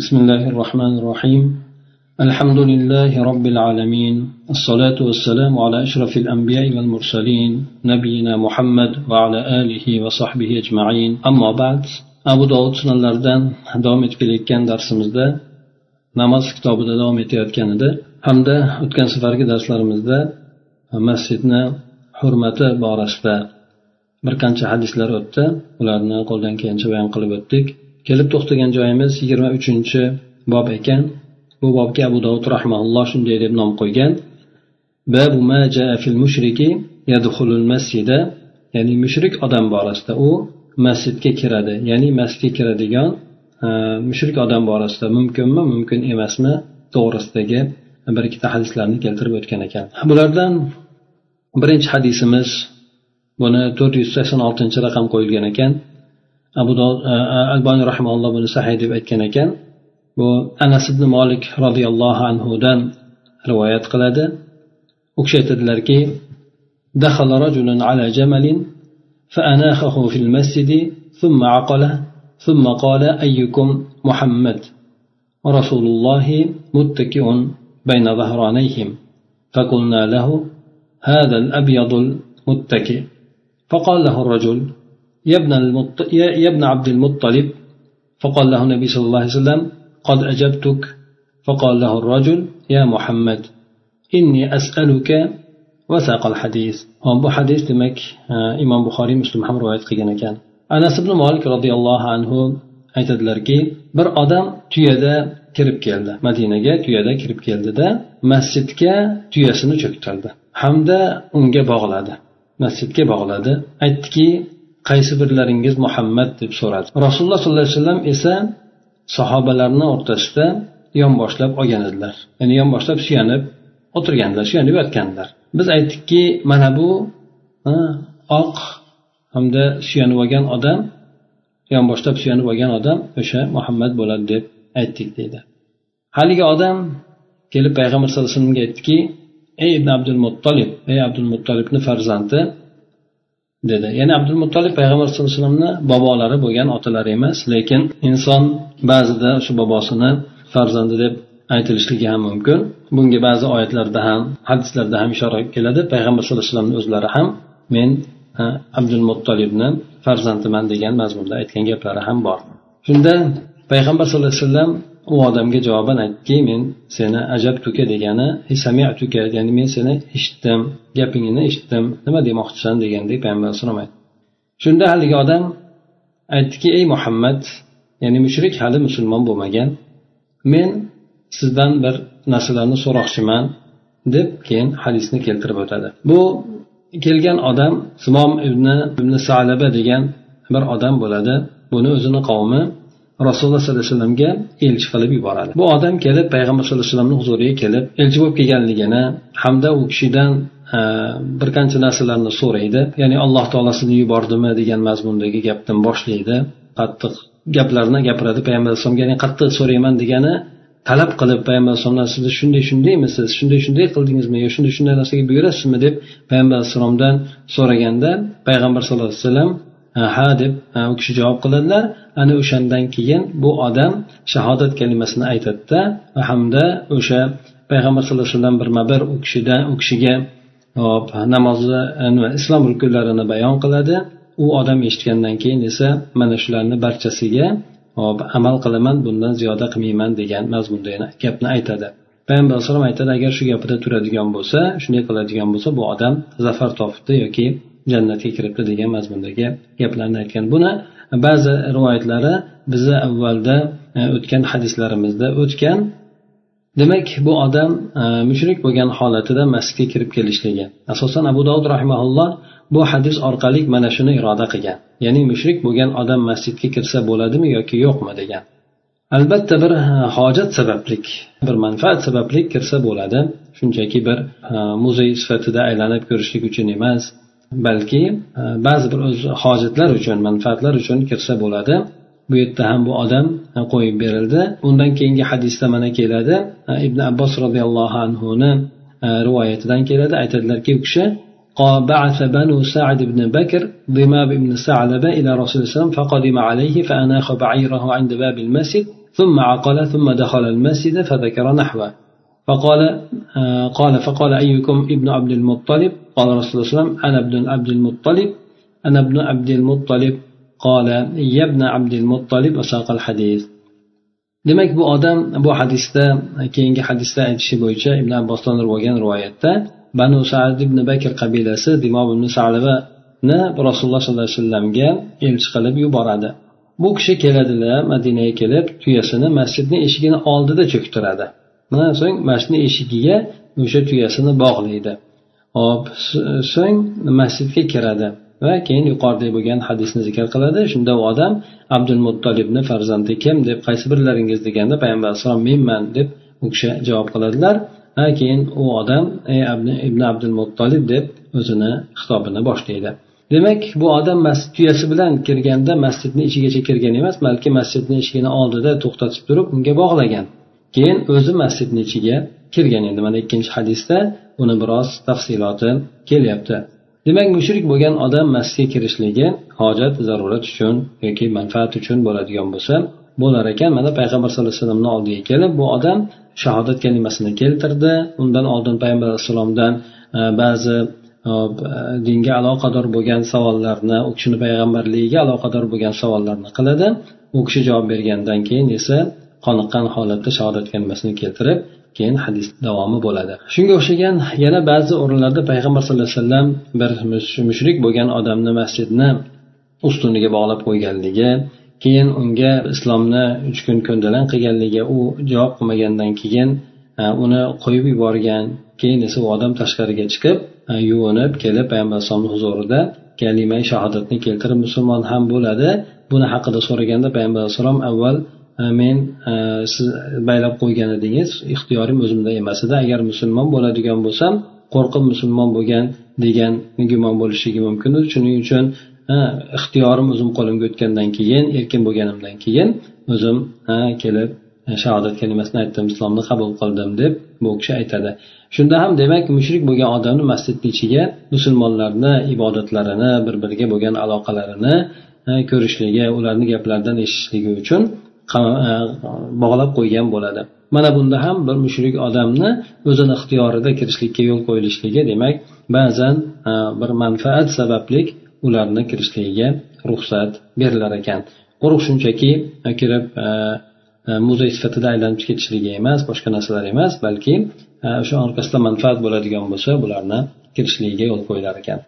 بسم الله الرحمن الرحيم الحمد لله رب العالمين الصلاة والسلام على أشرف الأنبياء والمرسلين نبينا محمد وعلى آله وصحبه أجمعين أما بعد أبو داود sunanlaridan davom etib kelayotgan darsimizda namoz kitobida davom etayotgan edi hamda o'tgan safargi darslarimizda masjidni hurmati borasida bir qancha hadislar o'tdi ularni qo'ldan kelgancha bayon qilib o'tdik Kelib to'xtagan joyimiz yigirma uchinchi bob ekan. Bu bobga abu dovud rahmaulloh shunday deb nom qo'ygan. Babu ma jaa fil mushriki yadkhulul masjida. Ya'ni mushrik odam borasida u masjidga kiradi. Ya'ni masjidga kiradigan e, mushrik odam borasida mumkinmi? Mumkin emasmi? To'g'risidagi bir ikkita hadislarni keltirib o'tgan ekan. Bulardan birinchi hadisimiz buni to'rt yuz sakson oltinchi raqam qo'yilgan ekan. Abu alboniy rahimalloh buni sahiy deb aytgan ekan bu anas ibn molik roziyallohu anhudan rivoyat qiladi u kishi aytadilarki دخل رجل على جمل فأناخه في المسجد ثم عقله ثم قال أيكم محمد ورسول الله متكئ بين ظهرانيهم فقلنا له هذا الأبيض المتكئ فقال له الرجل يا ابن, المط... يا ابن عبد المطلب فقال له النبي صلى الله عليه وسلم قد أجبتك فقال له الرجل يا محمد إني أسألك وساق الحديث bu hadis demak imom buxoriy muslim ham rivoyat qilgan ekan anas ibn molik roziyallohu anhu aytadilarki bir odam tuyada kirib keldi madinaga tuyada kirib keldida masjidga tuyasini cho'ktirdi hamda unga bog'ladi masjidga bog'ladi aytdiki qaysi birlaringiz muhammad deb so'radi. Rasululloh sollallohu alayhi vasallam esa sahobalarni o'rtasida yonboshlab olgan edilar. Ya'ni yonboshlab suyanib o'tirganlar suyanib yotgandilar. Biz aytdikki mana bu oq hamda suyanib olgan odam yonboshlab suyanib olgan odam o'sha muhammad bo'ladi deb aytdik deydi. Haligi odam kelib payg'ambar sallallohu alayhi vasallamga aytdiki ey ibn abdul muttolib ey abdul muttolibni farzandi dedi. Ya'ni abdul muttolib payg'ambar sallallohu alayhi vasallamni bobolari bo'lgan otalari emas lekin inson ba'zida shu bobosini farzandi deb aytilishligi ham mumkin. Bunga ba'zi oyatlarda ham hadislarda ham ishora keladi. Payg'ambar sallallohu alayhi vasallamni o'zlari ham men abdul muttolibni farzandiman degan mazmunda aytgan gaplari ham bor. Shunda payg'ambar sallallohu alayhi vasallam u odamga javoban aytdiki men seni ajab tuka degani tuka ya'ni men seni eshitdim gapingni eshitdim nima demoqchisan? degandek payg'ambar alayhisalom aytdi. Shunda haligi odam aytdiki ey muhammad ya'ni mushrik hali musulmon bo'lmagan men sizdan bir narsalarni so'roqchiman deb keyin hadisni keltirib o'tadi. Bu kelgan odam simom ibn ibn salaba degan bir odam bo'ladi. Buni o'zini qavmi rasululloh sollallohu alayhi vasallamga elchi qilib yuboradi. Bu odam kelib payg'ambar sallallohu alayhi vasallamni huzuriga kelib elchi bo'lib kelganligini hamda u kishidan e, bir qancha narsalarni so'raydi. Ya'ni alloh taolo sizni yubordimi degan mazmundagi gapdan boshlaydi. Qattiq gaplarni gapiradi payg'ambar alayhisalomga ya'ni qattiq so'rayman degani talab qilib payg'ambar alayhisalomdan sizni shunday shundaymisiz shunday shunday qildingizmi yo shunday shunday narsaga buyurasizmi? deb payg'ambar alayhissalomdan so'raganda payg'ambar sallallohu alayhi vasallam ha deb u kishi javob qiladilar. Ana o'shandan keyin bu odam shahodat kalimasini aytadida hamda o'sha payg'ambar sallallohu alayhi vasallam birma bir u kishidan u kishiga namozni islom rukunlarini bayon qiladi. U odam eshitgandan keyin esa mana shularni barchasiga hop amal qilaman bundan ziyoda qilmayman degan mazmunda gapni aytadi. Payg'ambar alayhisalom aytadi agar shu gapida turadigan bo'lsa shunday qiladigan bo'lsa bu odam zafar topibdi yoki jannatga kiribdi degan mazmundagi gaplarni aytgan. Buni ba'zi rivoyatlari bizni avvalda e, o'tgan hadislarimizda o'tgan. Demak bu odam e, mushrik bo'lgan holatida masjidga kirib kelishligi. Asosan abu dovud rahimaulloh bu hadis orqali mana shuni iroda qilgan. Ya'ni mushrik bo'lgan odam masjidga kirsa bo'ladimi yoki yo'qmi degan. Albatta bir e, hojat sabablik bir manfaat sabablik kirsa bo'ladi. Shunchaki bir muzey sifatida aylanib ko'rishlik uchun emas. balki ba'zi bir o'z hojatlar uchun manfaatlar uchun kirsa bo'ladi bu yerda ham bu odam qo'yib berildi undan keyingi hadisda mana keladi ibn abbos roziyallohu anhuni rivoyatidan keladi aytadilarki u kishi بعث بنو سعد بن بكر ضمام بن ثعلبة إلى رسول الله فقدم عليه فأناخ بعيره عند باب المسجد ثم عقل ثم دخل المسجد فذكر نحوه فقال آه قال فقال أيكم ابن عبد المطلب قال رسول الله صلى الله عليه وسلم أنا ابن عبد المطلب أنا ابن عبد المطلب قال يا ابن عبد المطلب وساق الحديث demak bu odam bu hadisda keyingi hadisda aytishi bo'yicha ibn abbosdan bo'lgan rivoyatda banu sad ibn bakr qabilasi dimob ibn salabani rasululloh sollallohu alayhi vasallamga elchi qilib yuboradi bu kishi keladilar madinaga kelib tuyasini masjidni eshigini oldida cho'ktiradi so'ng masjidni eshigiga o'sha tuyasini bog'laydi. Hop so'ng masjidga kiradi va keyin yuqorida bo'lgan hadisni zikr qiladi. Shunda u odam abdul muttolibni farzandi kim deb qaysi birlaringiz deganda payg'ambar alayhissalom menman deb u kishi javob qiladilar. Va keyin u odam ey ibn abdul muttolib deb o'zini xitobini boshlaydi. Demak bu odam masjid tuyasi bilan kirganda masjidni ichigacha kirgan emas balki masjidni eshigini oldida to'xtatib turib unga bog'lagan. Keyin o'zi masjidni ichiga kirgan endi mana ikkinchi hadisda uni biroz tafsiloti kelyapti. Demak mushrik bo'lgan odam masjidga kirishligi hojat zarurat uchun yoki manfaat uchun bo'ladigan bo'lsa bo'lar ekan. Mana payg'ambar sallallohu alayhi vasallamni oldiga kelib bu odam shahodat kalimasini keltirdi. Undan oldin payg'ambar alayhissalomdan e, ba'zi e, dinga aloqador bo'lgan savollarni u kishini payg'ambarligiga aloqador bo'lgan savollarni qiladi. U kishi javob bergandan keyin esa qoniqqan holatda shahodat kalimasini keltirib keyin hadis davomi bo'ladi. Shunga o'xshagan yana ba'zi o'rinlarda payg'ambar sallallohu alayhi vasallam bir mushrik bo'lgan odamni masjidni ustuniga bog'lab qo'yganligi keyin unga islomni uch kun ko'ndalang qilganligi u javob qilmagandan keyin e, uni qo'yib yuborgan keyin esa u odam tashqariga chiqib e, yuvinib kelib payg'ambar alayhisalomni huzurida kalimai shahodatni keltirib musulmon ham bo'ladi. Buni haqida so'raganda payg'ambar alayhissalom avval Э, men э, siz baylab qo'ygan edingiz ixtiyorim o'zimda emas edi. Agar musulmon bo'ladigan bo'lsam qo'rqib musulmon bo'lgan degan gumon bo'lishligi mumkin shuning uchun e, ixtiyorim o'zim qo'limga o'tgandan keyin erkin bo'lganimdan keyin o'zim e, kelib e, shahodat kalimasini aytdim islomni qabul qildim deb bu kishi aytadi. Shunda ham demak mushrik bo'lgan odamni masjidni ichiga musulmonlarni ibodatlarini bir biriga bo'lgan aloqalarini ko'rishligi ularni gaplaridan eshitishligi uchun E, bog'lab qo'ygan bo'ladi. Mana bunda ham bir mushrik odamni o'zini ixtiyorida kirishlikka yo'l qo'yilishligi demak ba'zan e, bir manfaat sababli ularni kirishligiga ruxsat berilar ekan. Quruq shunchaki e, kirib muzey sifatida aylanib ketishligi emas boshqa narsalar emas balki o'sha orqasida manfaat bo'ladigan bo'lsa bularni kirishligiga yo'l qo'yilar ekan.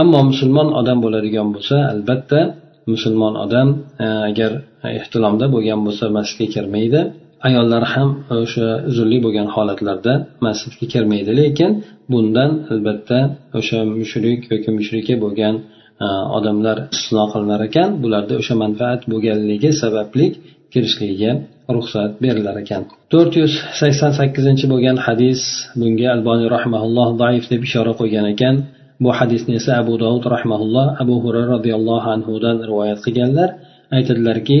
Ammo musulmon odam bo'ladigan bo'lsa albatta musulmon odam agar ehtilomda bo'lgan bo'lsa masjidga kirmaydi. Ayollar ham e, o'sha uzunlik bo'lgan holatlarda masjidga kirmaydi. Lekin bundan albatta o'sha mushrik yoki mushrika bo'lgan e, odamlar istisno qilinar ekan. Bularda o'sha manfaat bo'lganligi sababli kirishligiga ruxsat berilar ekan. To'rt yuz sakson sakkizinchi bo'lgan hadis bunga alboniy rahmaulloh zaif deb ishora qo'ygan ekan. Bu hadisni esa abu dovud rahmaulloh abu hurayra roziyallohu anhudan rivoyat qilganlar. aytadilarki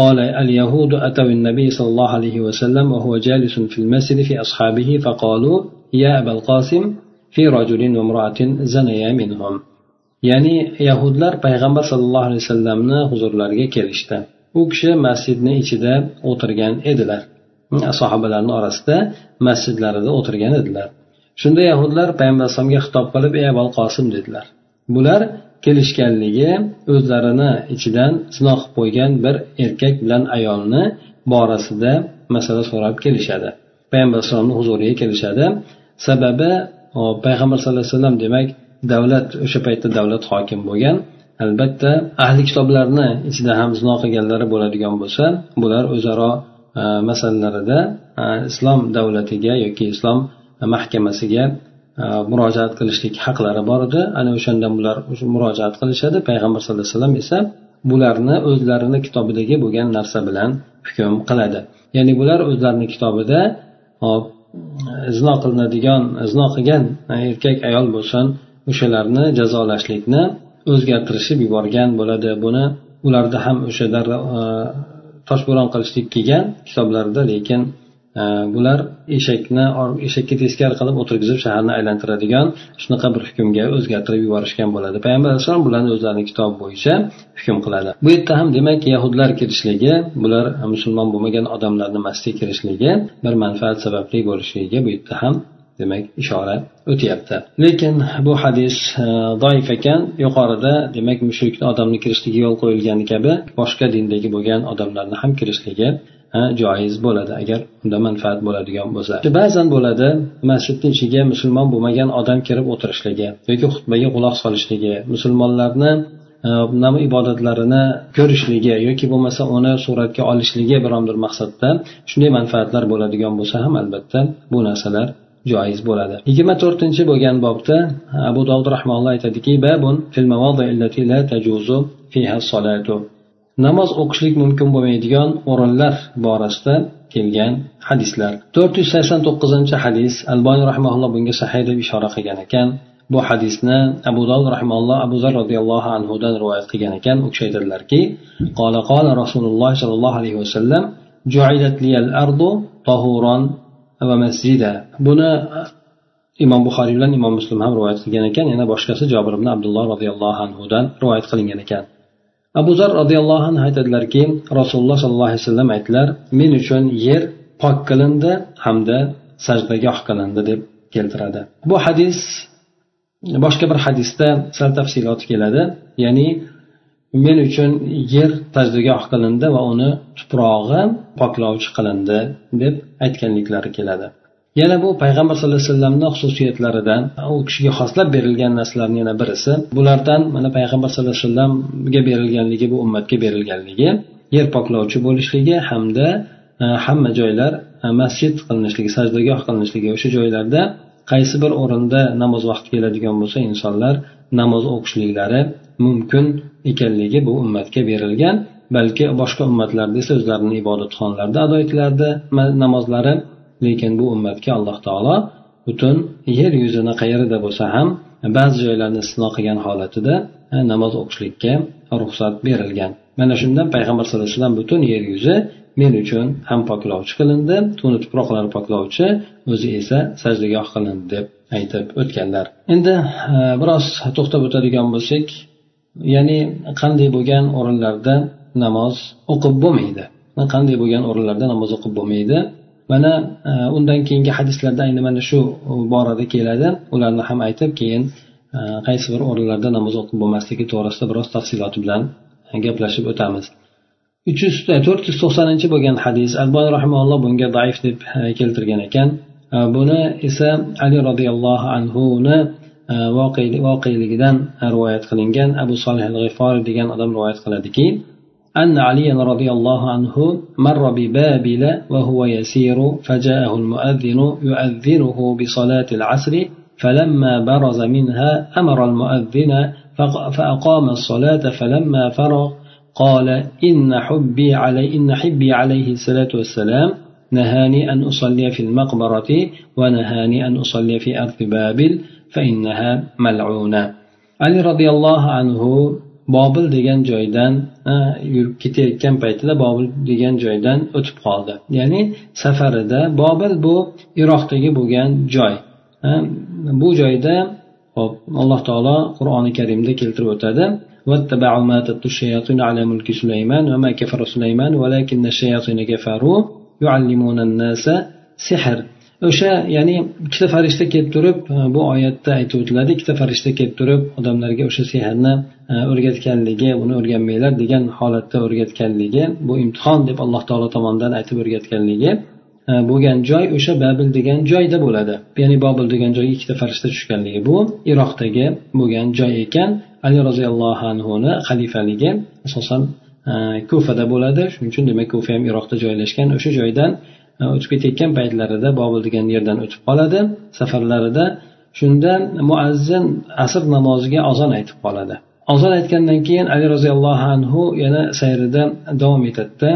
قال اليهود أتوا النبي صلى الله عليه وسلم وهو جالس في المسجد في أصحابه فقالوا يا أبا القاسم في رجل وامرأة زنيا منهم ya'ni yahudlar payg'ambar sallallohu alayhi vasallamni huzurlariga kelishdi u kishi masjidni ichida o'tirgan edilar sahobalarni orasida masjidlarida o'tirgan edilar shunda yahudlar payg'ambar alayhisalomga xitob qilib ey abul qosim dedilar bular kelishganligi o'zlarini ichidan zino qilib qo'ygan bir erkak bilan ayolni borasida masala so'rab kelishadi. Payg'ambar alayhisalomni huzuriga kelishadi. Sababi payg'ambar sallallohu alayhi vasallam demak davlat o'sha paytda davlat hokim bo'lgan. Albatta ahli kitoblarni ichida ham zino qilganlari bo'ladigan bo'lsa bular o'zaro e, masalalarida e, islom davlatiga yoki islom e, mahkamasiga murojaat qilishlik haqlari bor edi. Ana o'shandan bular murojaat qilishadi. Payg'ambar sallallohu alayhi vasallam esa bularni o'zlarini kitobidagi bo'lgan narsa bilan hukm qiladi. Ya'ni bular o'zlarini kitobida hop zino qilinadigan zino qilgan erkak ayol bo'lsin o'shalarni jazolashlikni o'zgartirishib yuborgan bo'ladi. Buni ularda ham o'sha e, toshbo'ron qilishlik kelgan kitoblarda lekin bular eshakni eshakka teskari qilib o'tirgizib shaharni aylantiradigan shunaqa bir hukmga o'zgartirib yuborishgan bo'ladi. Payg'ambar alayhissalom bularni o'zlarini kitobi bo'yicha hukm qiladi. Bu yerda ham demak yahudlar kirishligi bular musulmon bo'lmagan odamlarni masjidga kirishligi bir manfaat sababli bo'lishligiga bu yerda ham demak ishora o'tyapti. Lekin bu hadis e, doif ekan yuqorida demak mushrikni odamni kirishligiga yo'l qo'yilgani kabi boshqa dindagi bo'lgan odamlarni ham kirishligi joiz bo'ladi. Agar unda manfaat bo'ladigan bo'lsa. Ba'zan bo'ladi masjidni ichiga musulmon bo'lmagan odam kirib o'tirishligi yoki xutbaga quloq solishligi musulmonlarni e, ibodatlarini ko'rishligi yoki bo'lmasa uni suratga olishligi biron bir maqsadda shunday manfaatlar bo'ladigan bo'lsa ham albatta bu narsalar joiz bo'ladi. Yigirma to'rtinchi bo'lgan bobda abu dovud rahmaulloh aytadiki babun fil allati la tajuzu fiha solatu namoz o'qishlik mumkin bo'lmaydigan o'rinlar borasida kelgan hadislar. To'rt yuz sakson to'qqizinchi hadis alboniy rahmaulloh bunga sahiy deb ishora qilgan ekan. Bu hadisni abu dovud rahmaulloh abu zar roziyallohu anhudan rivoyat qilgan ekan. U kishi aytadilarki qola qola rasululloh sollallohu alayhi vasallam ardu tahuron va masjida. Buni imom buxoriy bilan imom muslim ham rivoyat qilgan ekan. Yana boshqasi jobir ibn abdulloh roziyallohu anhudan rivoyat qilingan ekan. Abu zar roziyallohu anhu aytadilarki rasululloh sollallohu alayhi vasallam aytdilar men uchun yer pok qilindi hamda sajdagoh qilindi deb keltiradi. Bu hadis boshqa bir hadisda sal tafsiloti keladi. Ya'ni men uchun yer sajdagoh qilindi va uni tuprog'i poklovchi qilindi deb aytganliklari keladi. Yana bu payg'ambar sallallohu alayhi vasallamni xususiyatlaridan u kishiga xoslab berilgan narsalarni yana birisi bulardan mana payg'ambar sallallohu alayhi vasallamga berilganligi bu ummatga berilganligi yer poklovchi bo'lishligi hamda e, hamma joylar e, masjid qilinishligi sajdagoh qilinishligi o'sha joylarda qaysi bir o'rinda namoz vaqti keladigan bo'lsa insonlar namoz o'qishliklari mumkin ekanligi bu ummatga berilgan balki boshqa ummatlarda esa o'zlarini ibodatxonalarida ado etilardi namozlari. Lekin bu ummatga alloh taolo butun yer yuzini qayerida bo'lsa ham ba'zi joylarni istisno qilgan holatida namoz o'qishlikka ruxsat berilgan. Mana shundan payg'ambar sallallohu alayhi vasallam butun yer yuzi men uchun ham poklovchi qilindi tuni tuproqlari poklovchi o'zi esa sajdagoh qilindi deb aytib o'tganlar. Endi biroz to'xtab o'tadigan bo'lsak ya'ni qanday bo'lgan o'rinlarda namoz o'qib bo'lmaydi? Qanday bo'lgan o'rinlarda namoz o'qib bo'lmaydi? Mana e, undan keyingi hadislarda ayni mana shu borada keladi. Ularni ham aytib keyin e, qaysi bir o'rinlarda namoz o'qib bo'lmasligi to'g'risida biroz tafsiloti bilan gaplashib o'tamiz. Uch yuz to'rt yuz to'qsoninchi bo'lgan hadis albon rahimalloh bunga zaif deb e, keltirgan ekan. Buni esa ali roziyallohu anhuni voqeligidan rivoyat qilingan abu solih al g'ifori degan odam rivoyat qiladiki أن عليا رضي الله عنه مر ببابل وهو يسير فجاءه المؤذن يؤذنه بصلاة العصر فلما برز منها أمر المؤذن فأقام الصلاة فلما فرغ قال إن حبي علي إن حبي عليه الصلاة والسلام نهاني أن أصلي في المقبرة ونهاني أن أصلي في أرض بابل فإنها ملعونة. علي رضي الله عنه bobil degan joydan yurib ketayotgan paytida bobil degan joydan o'tib qoldi ya'ni safarida bobil bu iroqdagi bo'lgan joy bu joyda hop alloh taolo qur'oni karimda keltirib o'tadi واتبعوا ما تتلو الشياطين على ملك سليمان وما كفر سليمان ولكن الشياطين كفروا يعلمون الناس سحر o'sha ya'ni ikkita farishta kelib turib e, bu oyatda aytib o'tiladi ikkita farishta kelib turib odamlarga o'sha sehrni e, o'rgatganligi uni o'rganmanglar degan holatda o'rgatganligi bu imtihon deb alloh taolo tomonidan aytib o'rgatganligi e, bo'lgan joy o'sha babil degan joyda bo'ladi. Ya'ni bobil degan joyga ikkita farishta tushganligi bu iroqdagi bo'lgan joy ekan. Ali roziyallohu anhuni xalifaligi asosan kufada bo'ladi. Shuning uchun demak kufa ham iroqda joylashgan. O'sha joydan o'tib ketayotgan paytlarida bobil degan yerdan o'tib qoladi. Safarlarida shunda muazzin asr namoziga ozon aytib qoladi. Azon aytgandan keyin ali roziyallohu anhu yana sayrida davom etadida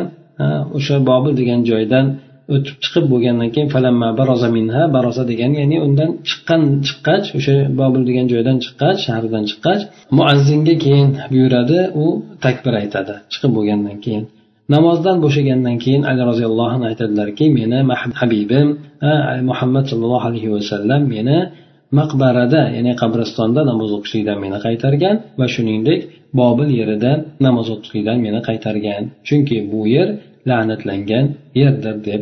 o'sha bobil degan joydan o'tib chiqib bo'lgandan keyin falamma baroza minha baroza degan ya'ni undan chiqqan chiqqach o'sha bobil degan joydan chiqqach shahardan chiqqach muazzinga keyin buyuradi u takbir aytadi chiqib bo'lgandan keyin. Namozdan bo'shagandan keyin ali roziyallohu anhu aytadilarki meni habibim muhammad sallallohu alayhi vasallam meni maqbarada ya'ni qabristonda namoz o'qishlikdan meni qaytargan va shuningdek bobil yerida namoz o'qishlikdan meni qaytargan. Chunki bu yer la'natlangan yerdir deb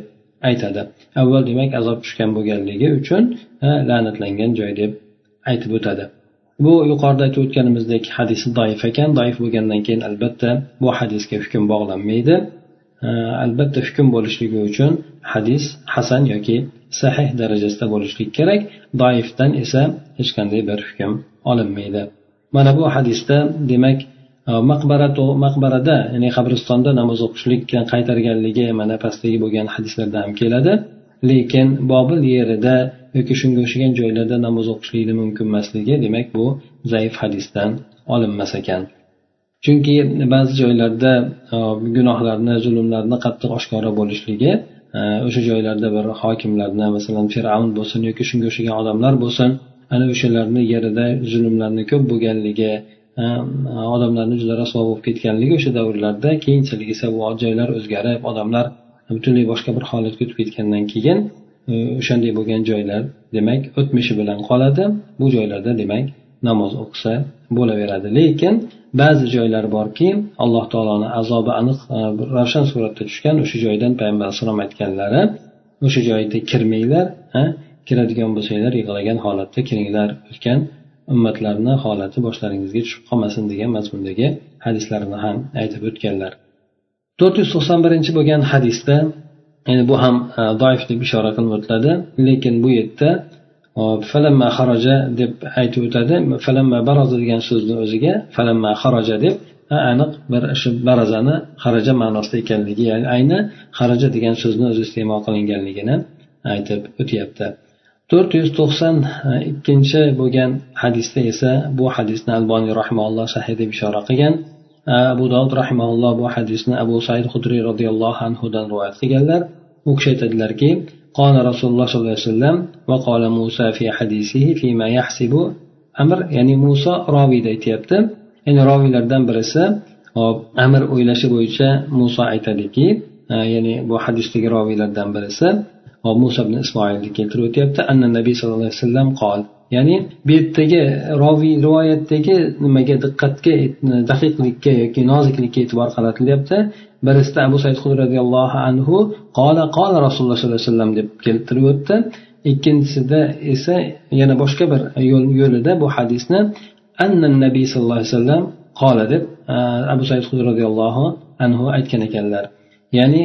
aytadi. Avval demak azob tushgan bo'lganligi uchun la'natlangan joy deb aytib o'tadi. Bu yuqorida aytib o'tganimizdek hadis doif ekan doif bo'lgandan keyin albatta bu hadisga hukm bog'lanmaydi. Albatta hukm bo'lishligi uchun hadis hasan yoki sahih darajasida bo'lishligi kerak doifdan esa hech qanday bir hukm olinmaydi. Mana bu hadisda demak e, maqbaratu maqbarada ya'ni qabristonda namoz o'qishlikka qaytarganligi mana pastdagi bo'lgan hadislarda ham keladi. Lekin bobil yerida yoki shunga o'xshagan joylarda namoz o'qishlikni mumkin emasligi demak bu zaif hadisdan olinmas ekan. Chunki ba'zi joylarda e, gunohlarni zulmlarni qattiq oshkora bo'lishligi e, o'sha joylarda bir hokimlarni masalan fir'avn bo'lsin yoki shunga o'xshagan odamlar bo'lsin ana o'shalarni yerida zulmlarni ko'p bo'lganligi e, odamlarni juda rasvo bo'lib ketganligi o'sha davrlarda keyinchalik esa bu joylar o'zgarib odamlar butunlay boshqa bir holatga o'tib ketgandan keyin o'shanday bo'lgan joylar demak o'tmishi bilan qoladi. Bu joylarda demak namoz o'qisa bo'laveradi. Lekin ba'zi joylar borki alloh taoloni azobi aniq e, ravshan suratda tushgan o'sha joydan payg'ambar alayhissalom aytganlari o'sha joyga kirmanglar kiradigan bo'lsanglar yig'lagan holatda kiringlar o'tgan ummatlarni holati boshlaringizga tushib qolmasin degan mazmundagi hadislarni ham aytib o'tganlar. To'rt yuz to'qson birinchi bo'lgan hadisda ya'ni bu ham e, doif deb ishora qilib o'tiladi. Lekin bu yerda e, falamma xaraja deb aytib o'tadi. Falamma baroza degan so'zni o'ziga falamma xaraja deb e, aniq bir shu barazani xaraja ma'nosida ekanligi ya'ni ayni xaraja degan so'zni o'zi iste'mol qilinganligini aytib o'tyapti. To'rt yuz to'qson ikkinchi bo'lgan hadisda esa bu hadisni alboniy rahimalloh sahih deb ishora qilgan. abu dovud rahimaulloh bu hadisni abu said hudriy roziyallohu anhudan rivoyat qilganlar u kishi aytadilarki قال رسول الله صلى الله عليه وسلم وقال موسى في حديثه فيما يحسب amr ya'ni muso roviyda aytyapti ya'ni roviylardan birisi hop amr o'ylashi bo'yicha muso aytadiki ya'ni bu hadisdagi roviylardan birisi hop muso ibn ismoilni keltirib o'tyapti anna nabiy sallallohu alayhi vasallam qol Ya'ni bu yerdagi roviy rivoyatdagi nimaga diqqatga daqiqlikka yoki noziklikka e'tibor qaratilyapti birisida abu said roziyallohu anhu qola qola rasululloh sollallohu alayhi vasallam deb keltirib o'tdi ikkinchisida esa yana boshqa bir yo'lida bu hadisni anna nabiy sallallohu alayhi vasallam qola deb abu said roziyallohu anhu aytgan ekanlar. Ya'ni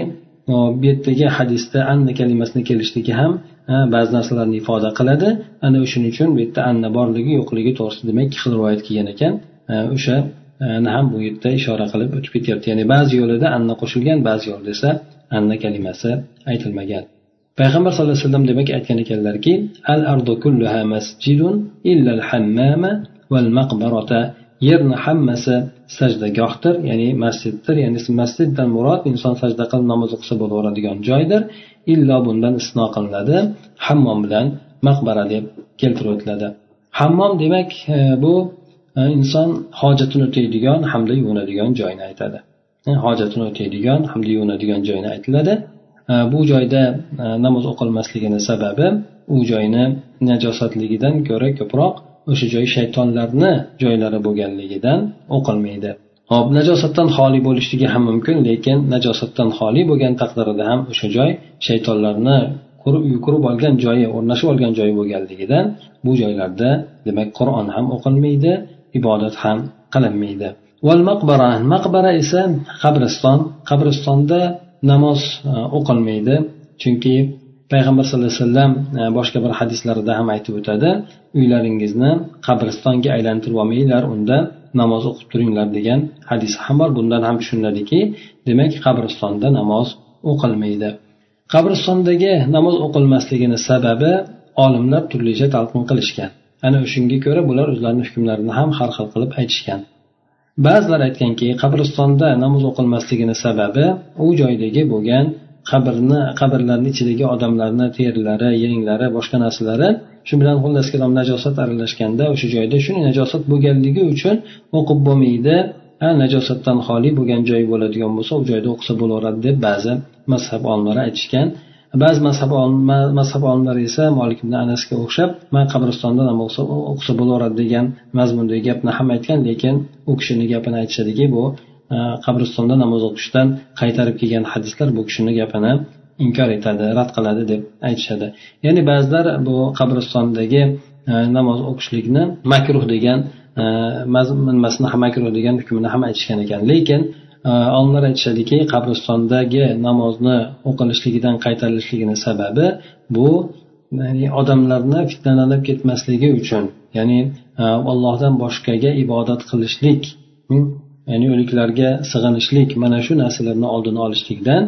bu yerdagi hadisda anna kalimasini kelishligi ham ba'zi narsalarni ifoda qiladi. Ana o'shaning uchun bu yerda anna borligi yo'qligi to'g'risida demak ikki xil rivoyat kelgan ekan. O'sha ham bu yerda ishora qilib o'tib ketyapti. Ya'ni ba'zi yo'lida anna qo'shilgan ba'zi yo'lda esa anna kalimasi aytilmagan. Payg'ambar sallallohu alayhi vasallam demak aytgan ekanlarki al ardu kulluha masjidun illa al hammama val maqbarata yerni hammasi sajdagohdir ya'ni masjiddir ya'ni masjiddan murod inson sajda qilib namoz o'qisa bo'laveradigan joydir. Illo bundan istisno qilinadi. Hammom bilan maqbara deb keltirib o'tiladi. Hammom demak e, bu e, inson hojatini o'taydigan hamda yuvinadigan joyni aytadi. E, hojatini o'taydigan hamda yuvinadigan joyni aytiladi. E, bu joyda e, namoz o'qilmasligini sababi u joyni najosatligidan ko'ra ko'proq o'sha joy shaytonlarni joylari bo'lganligidan o'qilmaydi. Hop najosatdan xoli bo'lishligi ham mumkin lekin najosatdan xoli bo'lgan taqdirida ham o'sha joy shaytonlarni yugurib olgan joyi o'rnashib olgan joyi bo'lganligidan bu joylarda demak qur'on ham o'qilmaydi ibodat ham qilinmaydi. Maqbara maqbara esa qabriston. Qabristonda namoz e, o'qilmaydi chunki payg'ambar sallallohu alayhi vasallam e, boshqa bir hadislarida ham aytib o'tadi uylaringizni qabristonga aylantirib olmanglar unda namoz o'qib turinglar degan hadis ham bor. Bundan ham tushuniladiki demak qabristonda namoz o'qilmaydi. Qabristondagi namoz o'qilmasligini sababi olimlar turlicha talqin qilishgan. Ana o'shanga ko'ra bular o'zlarini hukmlarini ham har xil qilib aytishgan. Ba'zilar aytganki qabristonda namoz o'qilmasligini sababi u joydagi bo'lgan qabrni qabrlarni ichidagi odamlarni terilari yenglari boshqa narsalari shu bilan xullas kalom najosat aralashganda o'sha joyda shuni najosat bo'lganligi uchun o'qib bo'lmaydi. Najosatdan xoli bo'lgan joy bo'ladigan bo'lsa u joyda o'qisa bo'laveradi deb ba'zi mazhab olimlari aytishgan. Ba'zi mazhab mazhab olimlari esa molik ibn anasga o'xshab man qabristonda namoz o'qisa bo'laveradi degan mazmundagi gapni ham aytgan lekin u kishini gapini aytishadiki bu Э, qabristonda namoz o'qishdan qaytarib kelgan hadislar bu kishini gapini inkor etadi rad qiladi deb aytishadi. Ya'ni ba'zilar bu qabristondagi e, namoz o'qishlikni makruh degan e, nimasini ham makruh degan hukmini ham aytishgan ekan. Lekin e, olimlar aytishadiki qabristondagi namozni o'qilishligidan qaytarilishligini sababi bu ya'ni odamlarni fitnalanib ketmasligi uchun ya'ni allohdan boshqaga ibodat qilishlik ya'ni o'liklarga sig'inishlik mana shu narsalarni oldini olishlikdan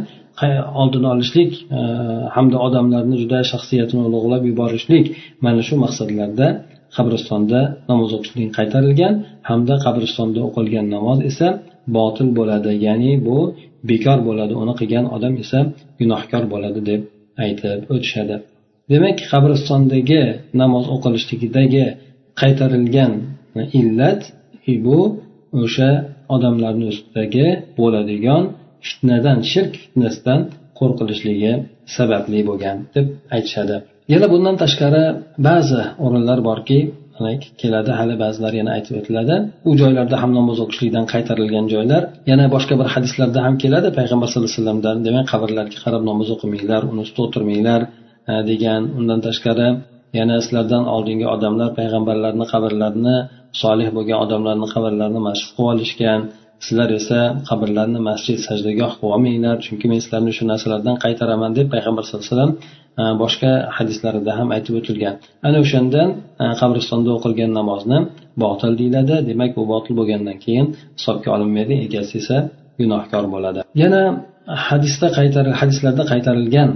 oldini olishlik e, hamda odamlarni juda shaxsiyatini ulug'lab yuborishlik mana shu maqsadlarda qabristonda namoz o'qishlik qaytarilgan hamda qabristonda o'qilgan namoz esa botil bo'ladi. Ya'ni bu bekor bo'ladi uni qilgan odam esa gunohkor bo'ladi deb aytib o'tishadi. Demak qabristondagi namoz o'qilishligidagi qaytarilgan illat bu o'sha odamlarni ustidagi bo'ladigan fitnadan shirk fitnasidan qo'rqilishligi sababli bo'lgan deb aytishadi. Yana bundan tashqari ba'zi o'rinlar borki keladi hali ba'zilar yana aytib o'tiladi u joylarda ham namoz o'qishlikdan qaytarilgan joylar yana boshqa bir hadislarda ham keladi payg'ambar sallallohu alayhi vasallamdan demak qabrlarga qarab namoz o'qimanglar uni ustida o'tirmanglar e, degan undan tashqari yana sizlardan oldingi odamlar payg'ambarlarni qabrlarini solih bo'lgan odamlarni qabrlarini mashq qilib olishgan sizlar esa qabrlarni masjid sajdagoh qilib olmanglar chunki men sizlarni shu narsalardan qaytaraman deb payg'ambar sallallohu alayhi vasallam e, boshqa hadislarida ham aytib o'tilgan. Ana o'shandan e, qabristonda o'qilgan namozni botil deyiladi demak bu botil bo'lgandan keyin hisobga olinmaydi egasi esa gunohkor bo'ladi. Yana hadisda qaytar hadislarda qaytarilgan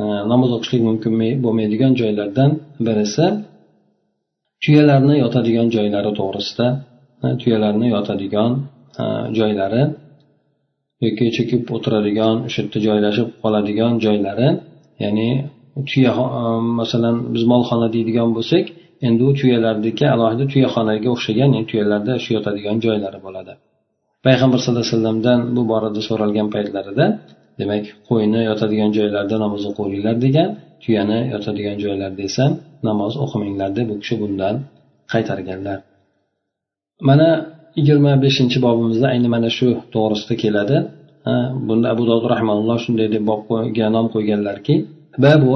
e, namoz o'qishlik mumkin bo'lmaydigan joylardan birisi tuyalarni yotadigan joylari to'g'risida tuyalarni yotadigan joylari yoki chekib o'tiradigan o'sha yerda joylashib qoladigan joylari ya'ni tuya masalan biz molxona deydigan bo'lsak endi u tuyalarniki alohida tuyaxonaga o'xshagan tuyalarda shu yotadigan joylari bo'ladi. Payg'ambar sallallohu alayhi vasallamdan bu borada so'ralgan paytlarida demak qo'yni yotadigan joylarda namoz o'qinglar degan tuyani yotadigan joylarda esa namoz o'qimanglar deb u kishi bundan qaytarganlar. Mana yigirma beshinchi bobimizda ayni mana shu to'g'risida keladi. Bunda abu dovud rahmanulloh shunday deb bobga nom qo'yganlarki babu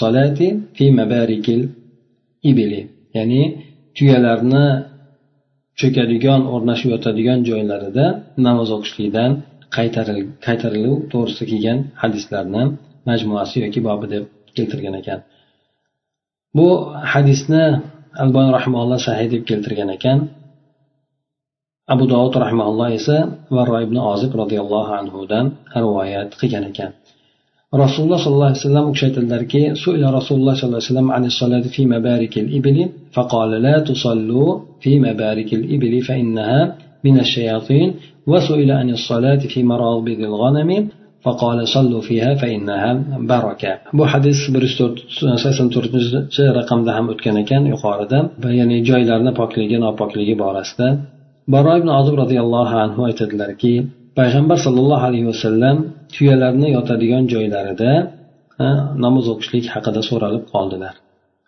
solati fi mabarikil ibili. Ya'ni tuyalarni cho'kadigan o'rnashib yotadigan joylarida namoz o'qishlikdan qaytariluv to'g'risida kelgan hadislarni majmuasi yoki bobi deb keltirgan ekan. bu hadisni albon rahmaulloh sahih deb keltirgan ekan abu dovud rahimalloh esa varro ibn ozib roziyallohu anhudan rivoyat qilgan ekan rasululloh sollallohu alayhi vasallam u kishi aytadilarki suila rasululloh sollallohu alayhi vasallam ani solati fi mabarikil ibli فقال لا تصلوا في مبارك الإبل فإنها من الشياطين وسئل عن الصلاة في مرابض الغنم فقال صلوا فيها فإنها بركة bu hadis bir yuz sakson to'rtinchi raqamda ham o'tgan ekan yuqorida ya'ni joylarni pokligi nopokligi borasida baro ibn ozib roziyallohu anhu aytadilarki payg'ambar sollallohu alayhi vasallam tuyalarni yotadigan joylarida namoz o'qishlik haqida so'ralib qoldilar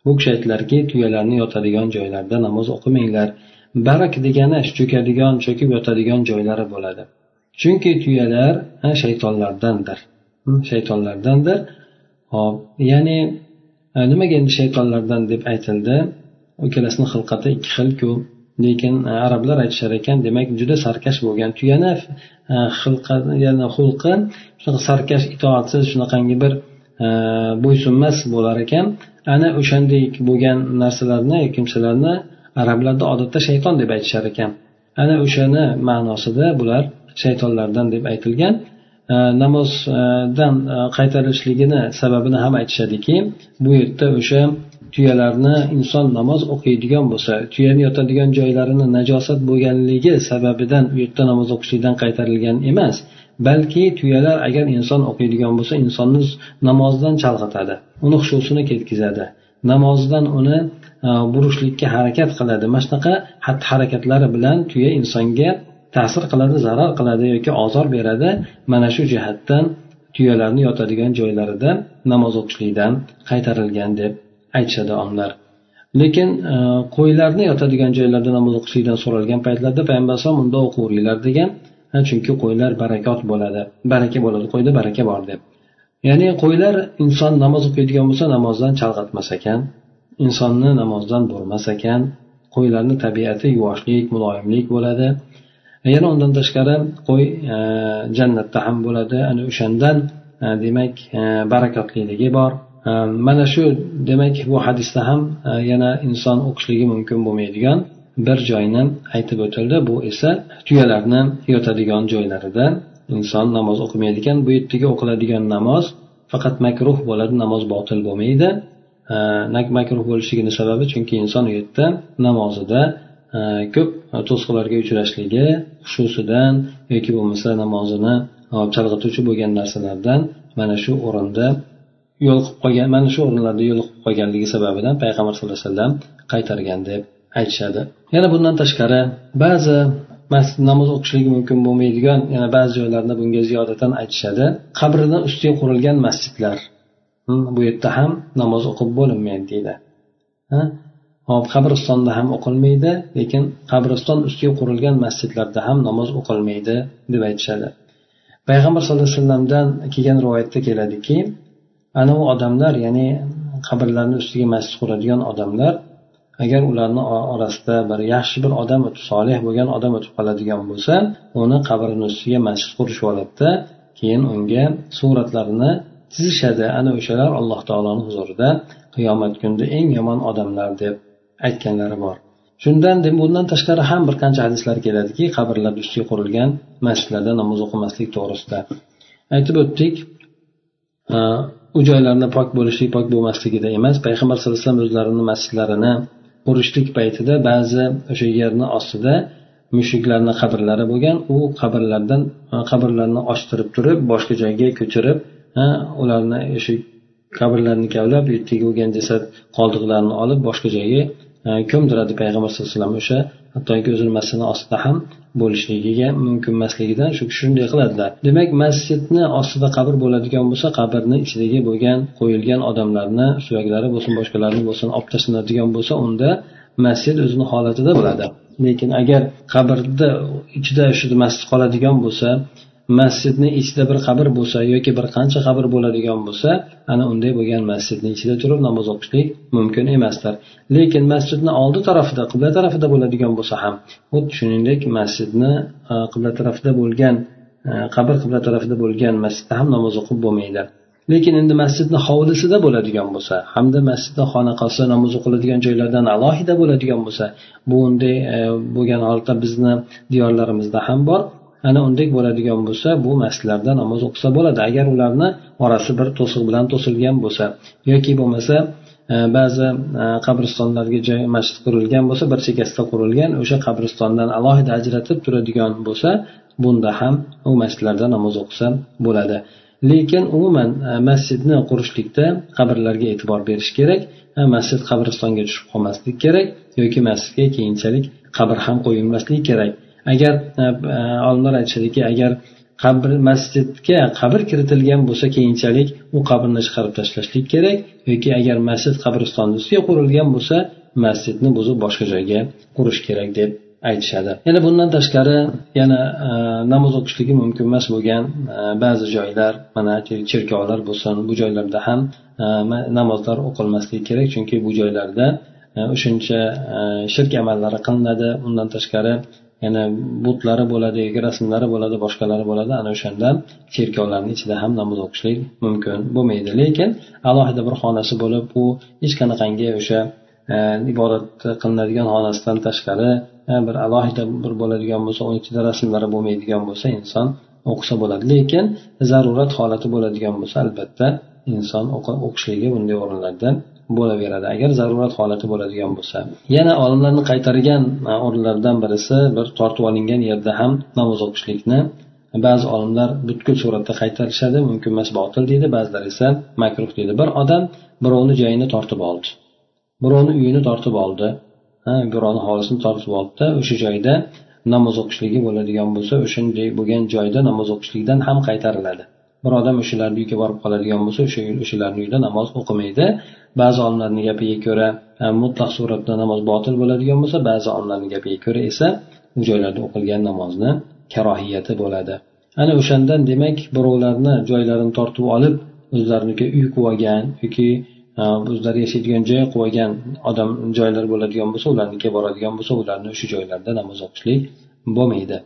u kishi aytdilarki tuyalarni yotadigan joylarda namoz o'qimanglar barak degani cho'kadigan cho'kib yotadigan joylari bo'ladi Chunki tuyalar shaytonlardandir. Shaytonlardandir. Hop ya'ni e, nimaga endi shaytonlardan deb aytildi ikkalasini xilqati ikki xilku lekin e, arablar aytishar ekan demak juda sarkash bo'lgan tuyani e, xilqi xulqi shunaqa sarkash itoatsiz shunaqangi bir e, bo'ysunmas bo'lar ekan. Ana o'shanday bo'lgan narsalarni kimsalarni arablarda odatda shayton deb aytishar ekan. Ana o'shani ma'nosida bular shaytonlardan deb aytilgan. Э, namozdan э, qaytarilishligini sababini ham aytishadiki bu yerda o'sha tuyalarni inson namoz o'qiydigan bo'lsa tuyani yotadigan joylarini najosat bo'lganligi sababidan u yerda namoz o'qishlikdan qaytarilgan emas balki tuyalar agar inson o'qiydigan bo'lsa insonni namozdan chalg'itadi uni xushusini ketkazadi. Namozdan uni e, burishlikka harakat qiladi. Mana shunaqa xatti harakatlari bilan tuya insonga ta'sir qiladi zarar qiladi yoki ozor beradi mana shu jihatdan tuyalarni yotadigan joylarida namoz o'qishlikdan qaytarilgan deb aytishadi olimlar lekin e, qo'ylarni yotadigan joylarda namoz o'qishlikdan so'ralgan paytlarda payg'ambar alayhisalom unda o'qiveringlar degan chunki qo'ylar barakot bo'ladi baraka bo'ladi qo'yda baraka bor deb. Ya'ni qo'ylar inson namoz o'qiydigan bo'lsa namozdan chalg'atmas ekan insonni namozdan burmas ekan qo'ylarni tabiati yuvoshlik muloyimlik bo'ladi yana undan tashqari qo'y e, jannatda ham bo'ladi. Ana o'shandan e, demak e, barakotliligi bor. Mana shu demak bu hadisda ham yana inson o'qishligi mumkin bo'lmaydigan bir joyni aytib o'tildi. Bu esa tuyalarni yotadigan joylarida inson namoz o'qimaydi ekan bu yerdagi o'qiladigan namoz faqat makruh bo'ladi namoz botil bo'lmaydi. Makruh bo'lishligini sababi chunki inson u yerda namozida Э, ko'p to'siqlarga uchrashligi xushusidan yoki bo'lmasa namozini e, chalg'ituvchi bo'lgan narsalardan mana shu o'rinda yo'l qilib qolgan mana shu o'rinlarda yo'l qilib qolganligi sababidan payg'ambar sallallohu alayhi vasallam qaytargan deb aytishadi. Yana bundan tashqari ba'zi masjid namoz o'qishligi mumkin bo'lmaydigan yana ba'zi joylarda bunga ziyodatan aytishadi. Qabrini ustiga qurilgan masjidlar. Bu yerda ham namoz o'qib bo'linmaydi deydi. Hop qabristonda ham o'qilmaydi lekin qabriston ustiga qurilgan masjidlarda ham namoz o'qilmaydi deb aytishadi. Payg'ambar sallallohu alayhi vasallamdan kelgan rivoyatda keladiki ana u odamlar ya'ni qabrlarni ustiga masjid quradigan odamlar agar ularni orasida bir yaxshi bir odam o'tib solih bo'lgan odam o'tib qoladigan bo'lsa uni qabrini ustiga masjid qurishib oladida keyin unga suratlarini chizishadi ana o'shalar alloh taoloni huzurida qiyomat kunida eng yomon odamlar deb aytganlari bor. Shundan bundan tashqari ham bir qancha hadislar keladiki qabrlar ustiga qurilgan masjidlarda namoz o'qimaslik to'g'risida. Aytib o'tdik e, u joylarni pok bo'lishlik pok bo'lmasligida emas payg'ambar sallallohu alayhi vasallam o'zlarini masjidlarini qurishlik paytida ba'zi o'sha yerni ostida mushuklarni qabrlari bo'lgan u qabrlardan e, qabrlarni ochtirib turib boshqa joyga ko'chirib e, ularni o'sha qabrlarni kavlab u yerdagi bo'lgan jasad qoldiqlarini olib boshqa joyga Э, ko'mdiradi payg'ambar sallallohu alayhi vasallam o'sha hattoki o'zini masjidni ostida ham bo'lishligiga mumkin emasligidan shu shunday qiladilar. Demak masjidni ostida qabr bo'ladigan bo'lsa qabrni ichidagi bo'lgan qo'yilgan odamlarni suyaklari bo'lsin boshqalarni bo'lsin olib tashlanadigan bo'lsa unda masjid o'zini holatida bo'ladi. Lekin agar qabrni ichida shu masjid qoladigan bo'lsa masjidni ichida bir qabr bo'lsa yoki bir qancha qabr bo'ladigan bo'lsa ana unday bo'lgan masjidni ichida turib namoz o'qishlik mumkin emasdir. Lekin masjidni oldi tarafida qibla tarafida bo'ladigan bo'lsa ham xuddi shuningdek masjidni e, qibla tarafida bo'lgan e, qabr qibla tarafida bo'lgan masjidda ham namoz o'qib bo'lmaydi. Lekin endi masjidni hovlisida bo'ladigan bo'lsa hamda masjidni xonaqasi namoz o'qiladigan joylardan alohida bo'ladigan bo'lsa bu unday e, bo'lgan holatda bizni diyorlarimizda ham bor. Ana undek bo'ladigan bo'lsa bu masjidlarda namoz o'qisa bo'ladi. Agar ularni orasi bir to'siq bilan to'silgan bo'lsa yoki bo'lmasa e, ba'zi e, qabristonlarga joy masjid qurilgan bo'lsa bir chekkasida qurilgan o'sha qabristondan alohida ajratib turadigan bo'lsa bunda ham u masjidlarda namoz o'qisa bo'ladi. Lekin umuman e, masjidni qurishlikda qabrlarga e'tibor berish kerak masjid qabristonga tushib qolmaslik kerak yoki masjidga keyinchalik qabr ham qo'yilmasligi kerak. Agar e, e, olimlar aytishadiki agar qabr masjidga qabr kiritilgan bo'lsa keyinchalik u qabrni chiqarib tashlashlik kerak. Yoki agar masjid qabristonni ustiga qurilgan bo'lsa masjidni buzib boshqa joyga qurish kerak deb aytishadi. Yana bundan tashqari yana e, namoz o'qishligi mumkin emas bo'lgan e, ba'zi joylar mana cherkovlar bo'lsin bu joylarda ham namozlar o'qilmasligi kerak. Chunki bu joylarda o'shuncha shirk amallari qilinadi. Undan tashqari yana butlari bo'ladi yoki rasmlari bo'ladi boshqalari bo'ladi. Ana o'shandan cherkovlarni ichida ham namoz o'qishlik mumkin bo'lmaydi. Lekin alohida bir xonasi bo'lib u hech qanaqangi o'sha e, ibodat qilinadigan xonasidan tashqari e, bir alohida bir bo'ladigan bo'lsa uni ichida rasmlari bo'lmaydigan bo'lsa inson o'qisa bo'ladi. Lekin zarurat holati bo'ladigan bo'lsa albatta inson o'qishligi bunday o'rinlarda bo'laveradi. Agar zarurat holati bo'ladigan bo'lsa. Yana olimlarni qaytargan o'rinlardan birisi bir tortib olingan yerda ham namoz o'qishlikni ba'zi olimlar butkul suratda qaytarishadi. Mumkin emas botil deydi. Ba'zilar esa makruh deydi. Bir odam birovni joyini tortib oldi. Birovni uyini tortib oldi. Birovni hovlisini tortib oldida o'sha joyda namoz o'qishligi bo'ladigan bo'lsa o'shanday bo'lgan joyda namoz o'qishlikdan ham qaytariladi. Bir odam o'shalarni uyiga borib qoladigan bo'lsa o'sha o'shalarni uyida namoz o'qimaydi. Ba'zi olimlarni gapiga ko'ra e, mutlaq suratda namoz botil bo'ladigan bo'lsa ba'zi olimlarni gapiga ko'ra esa u joylarda o'qilgan namozni karohiyati bo'ladi. Ana o'shandan demak birovlarni joylarini tortib olib o'zlariniki uy qilib olgan yoki e, o'zlari yashaydigan joy qilib olgan odam joylar bo'ladigan bo'lsa ularnikiga boradigan bo'lsa ularni o'sha joylarda namoz o'qishlik bo'lmaydi.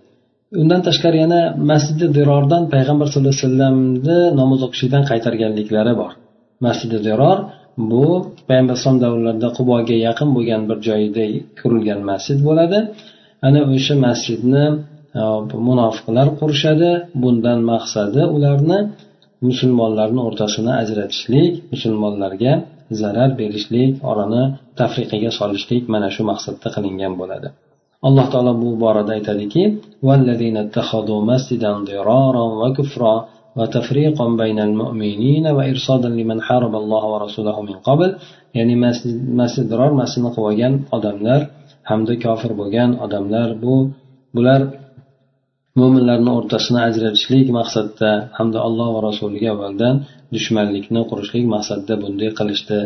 Undan tashqari yana masjidi dirordan payg'ambar sallallohu alayhi vasallamni namoz o'qishlikdan qaytarganliklari bor. Masjidi diror bu payg'ambar alayhisalom davrlarida quboga yaqin bo'lgan bir joyda qurilgan masjid bo'ladi. Ana o'sha masjidni e, munofiqlar qurishadi. Bundan maqsadi ularni musulmonlarni o'rtasini ajratishlik musulmonlarga zarar berishlik orani tafriqaga solishlik mana shu maqsadda qilingan bo'ladi. alloh taolo bu borada aytadiki وتفريقا بين المؤمنين وإرصادا لمن حارب الله ورسوله من قبل ya'ni masjid biror masjidni qilib olgan odamlar hamda kofir bo'lgan odamlar bu bular mo'minlarni o'rtasini ajratishlik maqsadda hamda alloh va rasuliga avvaldan dushmanlikni qurishlik maqsadida bunday qilishdi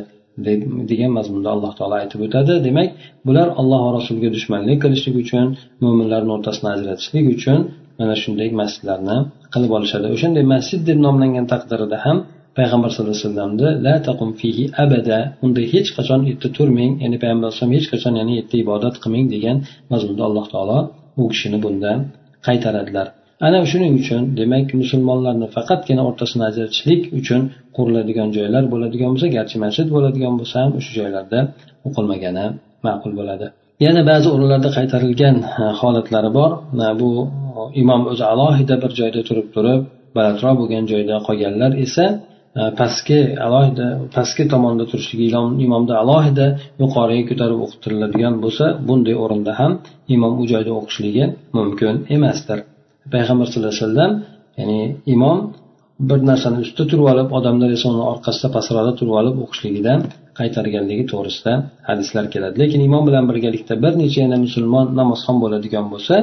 Degan mazmunda alloh taolo aytib o'tadi. Demak bular alloh va rasuliga dushmanlik qilishlik uchun mo'minlarni o'rtasini ajratishlik uchun mana shunday masjidlarni qilib olishadi. O'shanday masjid deb nomlangan taqdirida ham payg'ambar sallallohu alayhi vasallamni la taqum fihi abada unda hech qachon yerda turmang ya'ni payg'ambar alayhisalom hech qachon ya'ni yerda ibodat qilmang degan mazmunda alloh taolo u kishini bundan qaytaradilar. Ana shuning uchun demak musulmonlarni faqatgina o'rtasini ajratishlik uchun quriladigan joylar bo'ladigan bo'lsa garchi masjid bo'ladigan bo'lsa ham o'sha joylarda o'qilmagani ma'qul bo'ladi. Yana ba'zi o'rinlarda qaytarilgan holatlari bor. Bu imom o'zi alohida bir joyda turib turib balandroq bo'lgan joyda qolganlar esa pastki alohida pastki tomonda turishligi imomda alohida yuqoriga ko'tarib o'qitiriladigan bo'lsa bunday o'rinda ham imom u joyda o'qishligi mumkin emasdir. Payg'ambar sallallohu alayhi vasallam ya'ni imom bir narsani ustida turib olib odamlar esa uni orqasida pastroqda turib olib o'qishligidan qaytarganligi to'g'risida hadislar keladi. Lekin imom bilan birgalikda bir necha yana musulmon namozxon bo'ladigan bo'lsa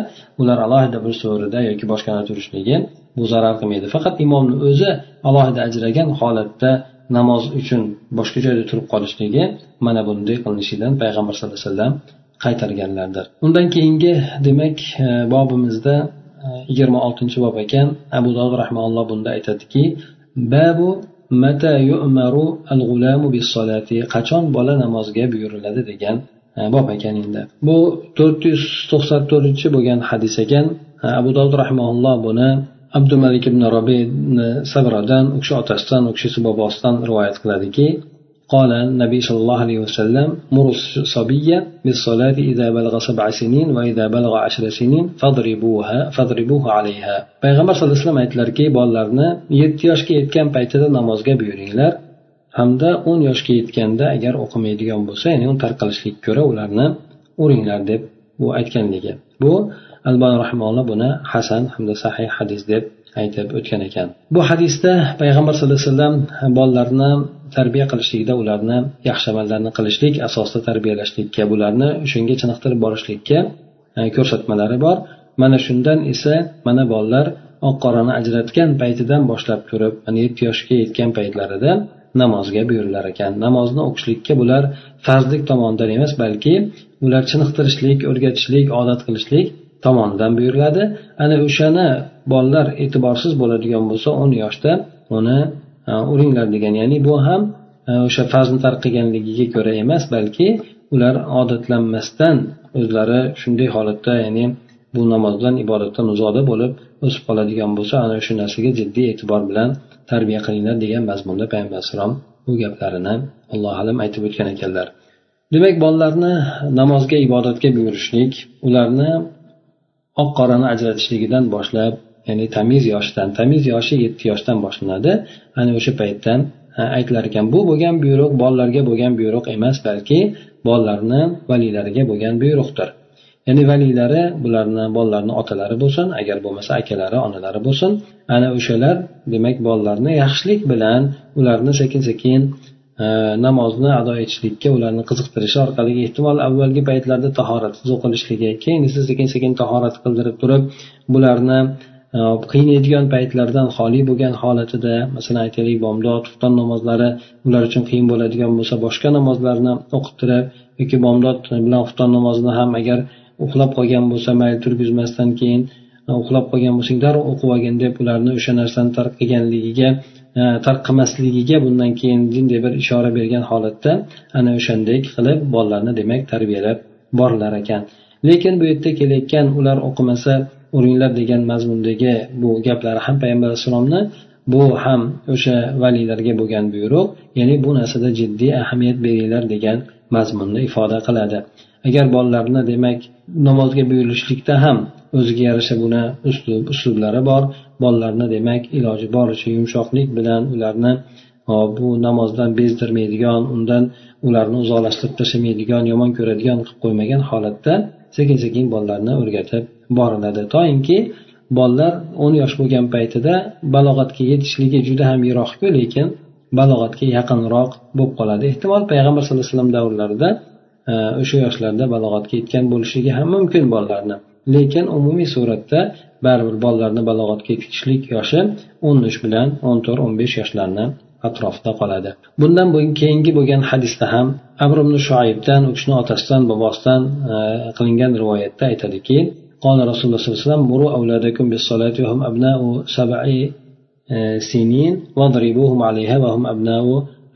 ular alohida bir so'rida yoki boshqada turishligi bu zarar qilmaydi. Faqat imomni o'zi alohida ajragan holatda namoz uchun boshqa joyda turib qolishligi mana bunday qilinishidan payg'ambar sallallohu alayhi vasallam qaytarganlardir. Undan keyingi demak e, bobimizda yigirma oltinchi bob ekan. Abu dovud rahmaulloh bunda aytadiki babu mata yu'maru al g'ulamu bis solati qachon bola namozga buyuriladi degan e, bob ekan endi. Bu to'rt yuz to'qson to'rtinchi bo'lgan hadis ekan. E, Abu dovud rahmaulloh buni abdumalik ibn robi e, sabradan u kishi otasidan u kishisi bobosidan rivoyat qiladiki قال النبي صلى الله عليه وسلم مر الصبي بالصلاة إذا بلغ سبع سنين وإذا بلغ عشر سنين فاضربوها فاضربوه عليها payg'ambar sallallohu alayhi vasallam aytdilarki bolalarni yetti yoshga yetgan paytida namozga buyuringlar hamda o'n yoshga yetganda agar o'qimaydigan bo'lsa ya'ni uni tarqalishlikka ko'ra ularni uringlar deb bu aytganligi bu albani rahmonalloh buni hasan hamda sahih hadis deb aytib o'tgan ekan. Bu hadisda payg'ambar sallallohu alayhi vasallam bolalarni tarbiya qilishlikda ularni yaxshi amallarni qilishlik asosida tarbiyalashlikka bularni shunga chiniqtirib borishlikka e, ko'rsatmalari bor. Mana shundan esa mana bolalar oq qorani ajratgan paytidan boshlab turib mana yetti yoshga yetgan paytlarida namozga buyurilar ekan. Namozni o'qishlikka bular farzlik tomonidan emas balki ular chiniqtirishlik o'rgatishlik odat qilishlik tomonidan buyuriladi. Ana o'shani bolalar e'tiborsiz bo'ladigan bo'lsa o'n yoshda uni e, uringlar degan ya'ni bu ham e, o'sha farzni tark qilganligiga ko'ra emas balki ular odatlanmasdan o'zlari shunday holatda ya'ni bu namozdan ibodatdan uzoqda bo'lib o'sib qoladigan bo'lsa ana shu narsaga jiddiy e'tibor bilan tarbiya qilinglar degan mazmunda payg'ambar alayhissalom bu gaplarini allohu alam aytib o'tgan ekanlar. Demak bolalarni namozga ibodatga buyurishlik ularni oq qorani ajratishligidan boshlab ya'ni tamiz yoshdan tamiz yoshi yetti yoshdan boshlanadi. Ana o'sha paytdan aytilar ekan bu bo'lgan buyruq bolalarga bo'lgan buyruq emas balki bolalarni valiylariga bo'lgan buyruqdir. Ya'ni valiylari bularni bolalarni otalari bo'lsin agar bo'lmasa akalari onalari bo'lsin. Ana o'shalar demak bolalarni yaxshilik bilan ularni sekin sekin namozni ado etishlikka ularni qiziqtirishi orqali ehtimol avvalgi paytlarda tahoratsiz o'qilishligi keyin esa sekin sekin tahorat qildirib turib bularni e, qiynaydigan paytlardan xoli bo'lgan holatida masalan aytaylik bomdod tufton namozlari ular uchun qiyin bo'ladigan bo'lsa boshqa namozlarni o'qittirib yoki bomdod bilan xufton namozini ham agar uxlab qolgan bo'lsa mayli turgizmasdan keyin e, uxlab qolgan bo'lsang darrov o'qib olgin deb ularni o'sha narsani tark qilganligiga tarqamasligiga qilmasligiga bundan keyin bunday bir ishora bergan holatda ana o'shandek qilib bolalarni demak tarbiyalab borilar ekan. Lekin bu yerda kelayotgan ular o'qimasa uringlar degan mazmundagi bu gaplari ham payg'ambar alayhissalomni bu ham o'sha valiylarga bo'lgan buyruq ya'ni bu narsada jiddiy ahamiyat beringlar degan mazmunni ifoda qiladi. Agar bolalarni demak namozga buyurishlikda ham o'ziga yarasha buni uslub uslublari bor bolalarni demak iloji boricha yumshoqlik bilan ularni bu namozdan bezdirmaydigan undan ularni uzoqlashtirib tashlamaydigan yomon ko'radigan qilib qo'ymagan holatda sekin sekin bolalarni o'rgatib boriladi. Toinki bolalar o'n yosh bo'lgan paytida balog'atga yetishligi juda ham yiroqku lekin balog'atga yaqinroq bo'lib qoladi. Ehtimol payg'ambar sallallohu alayhi vasallam davrlarida e, o'sha yoshlarda balog'atga yetgan bo'lishligi ham mumkin bolalarni. lekin umumiy suratda baribir bolalarni balog'atga yetkazishlik yoshi o'n uch bilan o'n to'rt o'n besh yoshlarni atrofida qoladi bundan keyingi bo'lgan hadisda ham amr ibn shuaybdan u kishini otasidan bobosidan e, qilingan rivoyatda aytadiki قال رسول الله صلى الله عليه وسلم مروا أولادكم بالصلاة وهم أبناء سبع سنين واضربوهم عليها وهم أبناء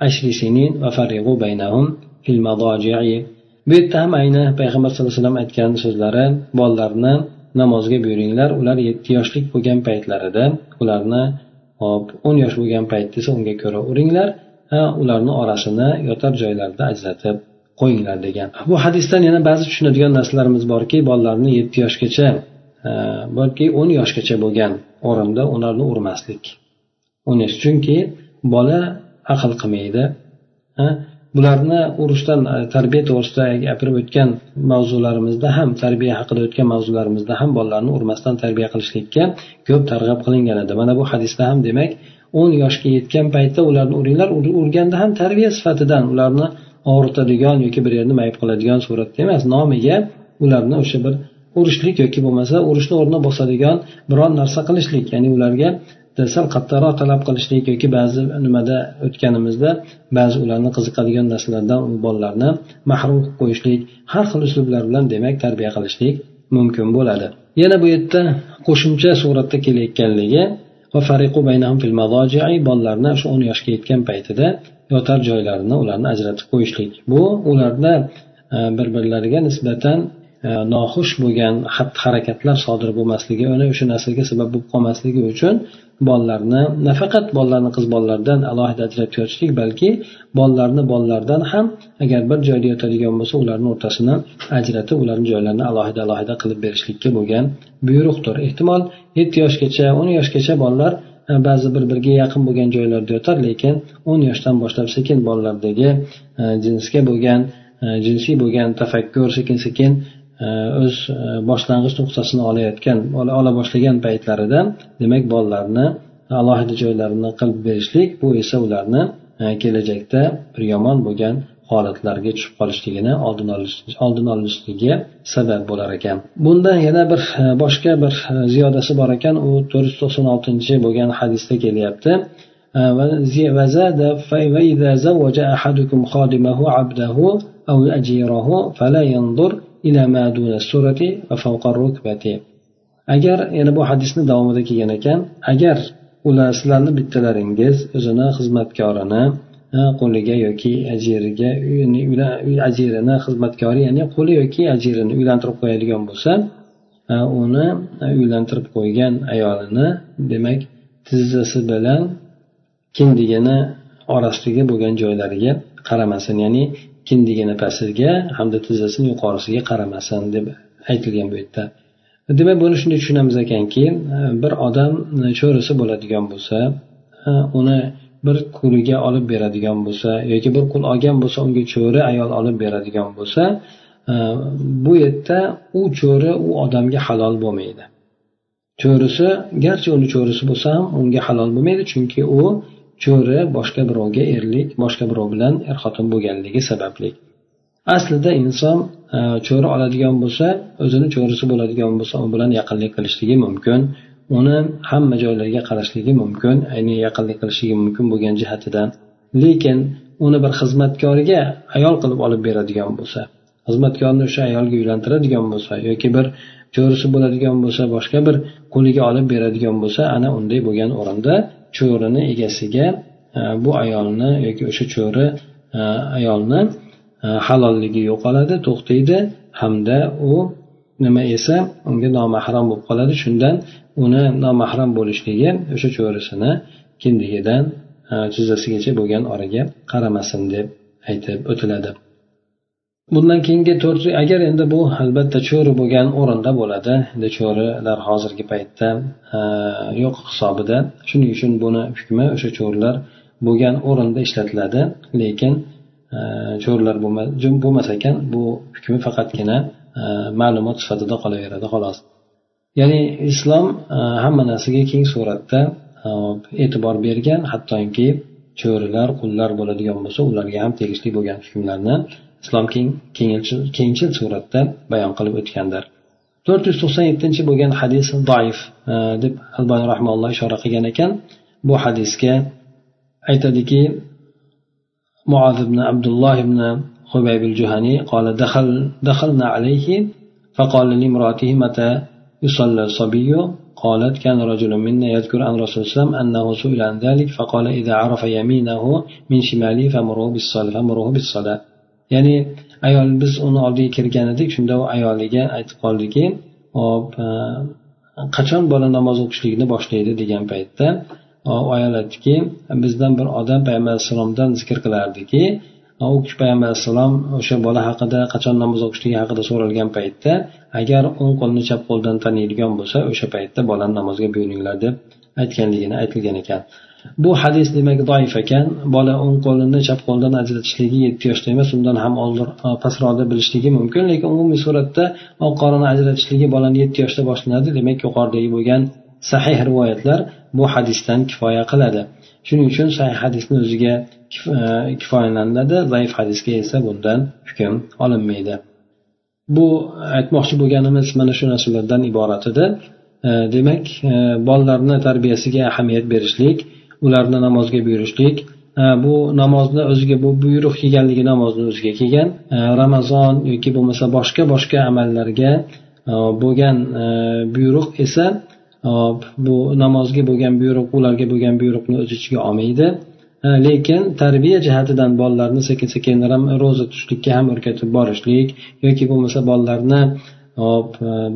عشر سنين وفرقوا بينهم في المضاجع bu yerda ham ayni payg'ambar sallallohu alayhi vasallam aytgan so'zlari bolalarni namozga buyuringlar ular yetti yoshlik bo'lgan paytlarida ularni hop o'n yosh bo'lgan payt desa unga ko'ra uringlar ularni orasini yotar joylarda ajratib qo'yinglar degan. Bu hadisdan yana ba'zi tushunadigan narsalarimiz borki bolalarni yetti yoshgacha balki o'n yoshgacha bo'lgan o'rinda ularni urmaslik. O'n yosh chunki bola aql qilmaydi bularni urushdan e, tarbiya to'g'risida gapirib o'tgan mavzularimizda ham tarbiya haqida o'tgan mavzularimizda ham bolalarni urmasdan tarbiya qilishlikka ko'p targ'ib qilingan edi. Mana bu hadisda ham demak o'n yoshga yetgan paytda ularni uringlar urganda ham tarbiya sifatidan ularni og'ritadigan yoki bir yerni mayib qiladigan suratda emas nomiga ularni o'sha bir urishlik yoki bo'lmasa urishni o'rnini bosadigan biron narsa qilishlik. Ya'ni ularga sal qattiqroq talab qilishlik yoki ba'zi nimada o'tganimizda ba'zi ularni qiziqadigan narsalardan bolalarni mahrum qilib qo'yishlik har xil uslublar bilan demak tarbiya qilishlik mumkin bo'ladi. Yana bu yerda qo'shimcha suratda kelayotganligi bolalarni shu o'n yoshga yetgan paytida yotar joylarini ularni ajratib qo'yishlik. Bu ularda e, bir birlariga nisbatan E, noxush bo'lgan xatti harakatlar sodir bo'lmasligi ana o'sha narsaga sabab bo'lib qolmasligi uchun bolalarni nafaqat bolalarni qiz bolalardan alohida ajratib yotishlik balki bolalarni bolalardan ham agar bir joyda yotadigan bo'lsa ularni o'rtasini ajratib ularni joylarini alohida alohida qilib berishlikka bo'lgan buyruqdir. Ehtimol yetti yoshgacha o'n yoshgacha bolalar e, ba'zi bir biriga yaqin bo'lgan joylarda yotar lekin o'n yoshdan boshlab sekin bolalardagi e, jinsga bo'lgan jinsiy bo'lgan tafakkur sekin sekin o'z boshlang'ich nuqtasini olayotgan ola boshlagan paytlarida demak bolalarni alohida joylarini qilib berishlik bu esa ularni kelajakda bir yomon bo'lgan holatlarga tushib qolishligini oldini olishligiga sabab bo'lar ekan bundan yana bir boshqa bir ziyodasi bor ekan u to'rt yuz to'qson oltinchi bo'lgan hadisda kelyapti وزاد فإذا زوج أحدكم خادمه عبده أو أجيره فلا ينظر agar yana bu hadisni davomida kelgan ekan agar ular sizlarni bittalaringiz o'zini xizmatkorini qo'liga yoki ajiriga ajirini xizmatkori ya'ni qo'li yoki ajirini uylantirib qo'yadigan bo'lsa uni uylantirib qo'ygan ayolini demak tizzasi bilan kindigini orasidagi bo'lgan joylariga qaramasin ya'ni kindigini pastiga hamda tizzasini yuqorisiga qaramasin deb aytilgan bu yerda. Demak buni shunday tushunamiz ekanki bir odam cho'risi bo'ladigan bo'lsa uni bir quliga olib beradigan bo'lsa yoki bir qul olgan bo'lsa unga cho'ri ayol olib beradigan bo'lsa bu yerda u cho'ri u odamga halol bo'lmaydi. Cho'risi garchi uni cho'risi bo'lsa ham unga halol bo'lmaydi chunki u cho'ri boshqa birovga erlik boshqa birov bilan er xotin bo'lganligi sababli. Aslida inson e, cho'ri oladigan bo'lsa o'zini cho'risi bo'ladigan bo'lsa u bilan yaqinlik qilishligi mumkin. Uni hamma joylarga qarashligi mumkin ya'ni yaqinlik qilishligi mumkin bo'lgan jihatidan. Lekin uni bir xizmatkoriga ayol qilib olib beradigan bo'lsa xizmatkorni o'sha ayolga uylantiradigan bo'lsa yoki bir cho'risi bo'ladigan bo'lsa boshqa bir quliga olib beradigan bo'lsa ana unday bo'lgan o'rinda cho'rini egasiga e, bu ayolni yoki o'sha cho'ri e, ayolni e, halolligi yo'qoladi to'xtaydi. Hamda u nima esa unga nomahram bo'lib qoladi. Shundan uni nomahram bo'lishligi o'sha cho'risini kindigidan tizzasigacha bo'lgan oraga qaramasin deb aytib o'tiladi. Bundan keyingi to'rt agar endi bu albatta cho'ri bo'lgan o'rinda bo'ladi endi cho'rilar hozirgi paytda yo'q hisobida. Shuning uchun buni hukmi o'sha cho'rilar bo'lgan o'rinda ishlatiladi. Lekin cho'rilar bo'lmas ekan bu hukmi faqatgina ma'lumot sifatida qolaveradi xolos. Ya'ni islom hamma narsaga keng suratda e'tibor bergan hattoki cho'rilar qullar bo'ladigan bo'lsa ularga ham tegishli bo'lgan hukmlarni islom keng kengchil suratda bayon qilib o'tgandir to'rt yuz to'qson yettinchi bo'lgan hadis doif e, deb albani rahmaulloh ishora qilgan ekan bu hadisga aytadiki معاذ بن عبد الله بن خبيب الجهني قال دخل دخلنا عليه فقال لامرأته متى يصلى الصبي قالت كان رجل منا يذكر عن رسول الله وسلم أنه سئل عن ذلك فقال إذا عرف يمينه من شماله فمره بالصلاة فمره بالصلاة ya'ni ayol biz uni oldiga kirgan edik shunda u ayoliga aytib qoldiki hop e, qachon bola namoz o'qishlikni boshlaydi? degan paytda u ayol aytdiki bizdan bir odam payg'ambar alayhissalomdan zikr qilardiki e, u kishi payg'ambar alayhissalom o'sha bola haqida qachon namoz o'qishligi haqida so'ralgan paytda agar o'ng qo'lni chap qo'ldan taniydigan bo'lsa o'sha paytda bolani namozga buyuringlar deb aytganligini aytilgan ekan. Bu hadis demak doif ekan. Bola o'ng qo'lini chap qo'ldan ajratishligi yetti yoshda emas undan ham oldin e, pastroqda bilishligi mumkin. Lekin umumiy suratda oq qorini ajratishligi bolani yetti yoshda boshlanadi demak yuqoridagi bo'lgan sahih rivoyatlar bu hadisdan kifoya qiladi. Shuning uchun sahih hadisni o'ziga e, kifoyalanadi zaif hadisga esa bundan hukm olinmaydi. Bu aytmoqchi bo'lganimiz mana shu narsalardan iborat edi. E, demak e, bolalarni tarbiyasiga ahamiyat berishlik ularni namozga buyurishlik. Bu namozni o'ziga bu buyruq kelganligi namozni o'ziga kelgan. Ramazon yoki bo'lmasa boshqa boshqa amallarga bo'lgan buyruq esa bu namozga bo'lgan buyruq ularga bo'lgan buyruqni o'z ichiga olmaydi. Lekin tarbiya jihatidan bolalarni sekin sekin ro'za tutishlikka ham o'rgatib borishlik yoki bo'lmasa bolalarni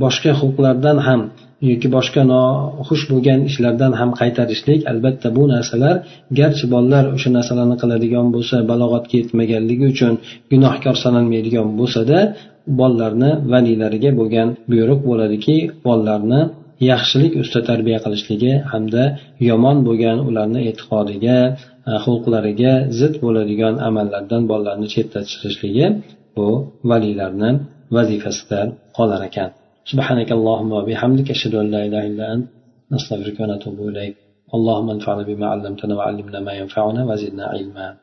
boshqa huquqlardan ham yoki boshqa noxush bo'lgan ishlardan ham qaytarishlik. Albatta bu narsalar garchi bolalar o'sha narsalarni qiladigan bo'lsa balog'atga yetmaganligi uchun gunohkor sanalmaydigan bo'lsada bolalarni valiylariga bo'lgan buyruq bo'ladiki bolalarni yaxshilik ustida tarbiya qilishligi hamda yomon bo'lgan ularni e'tiqodiga e, xulqlariga zid bo'ladigan amallardan bolalarni chetlatishligi bu valiylarni vazifasida qolar ekan. سبحانك اللهم وبحمدك أشهد أن لا إله إلا أنت نستغفرك ونتوب إليك. اللهم انفعنا بما علمتنا وعلمنا ما ينفعنا وزدنا علما.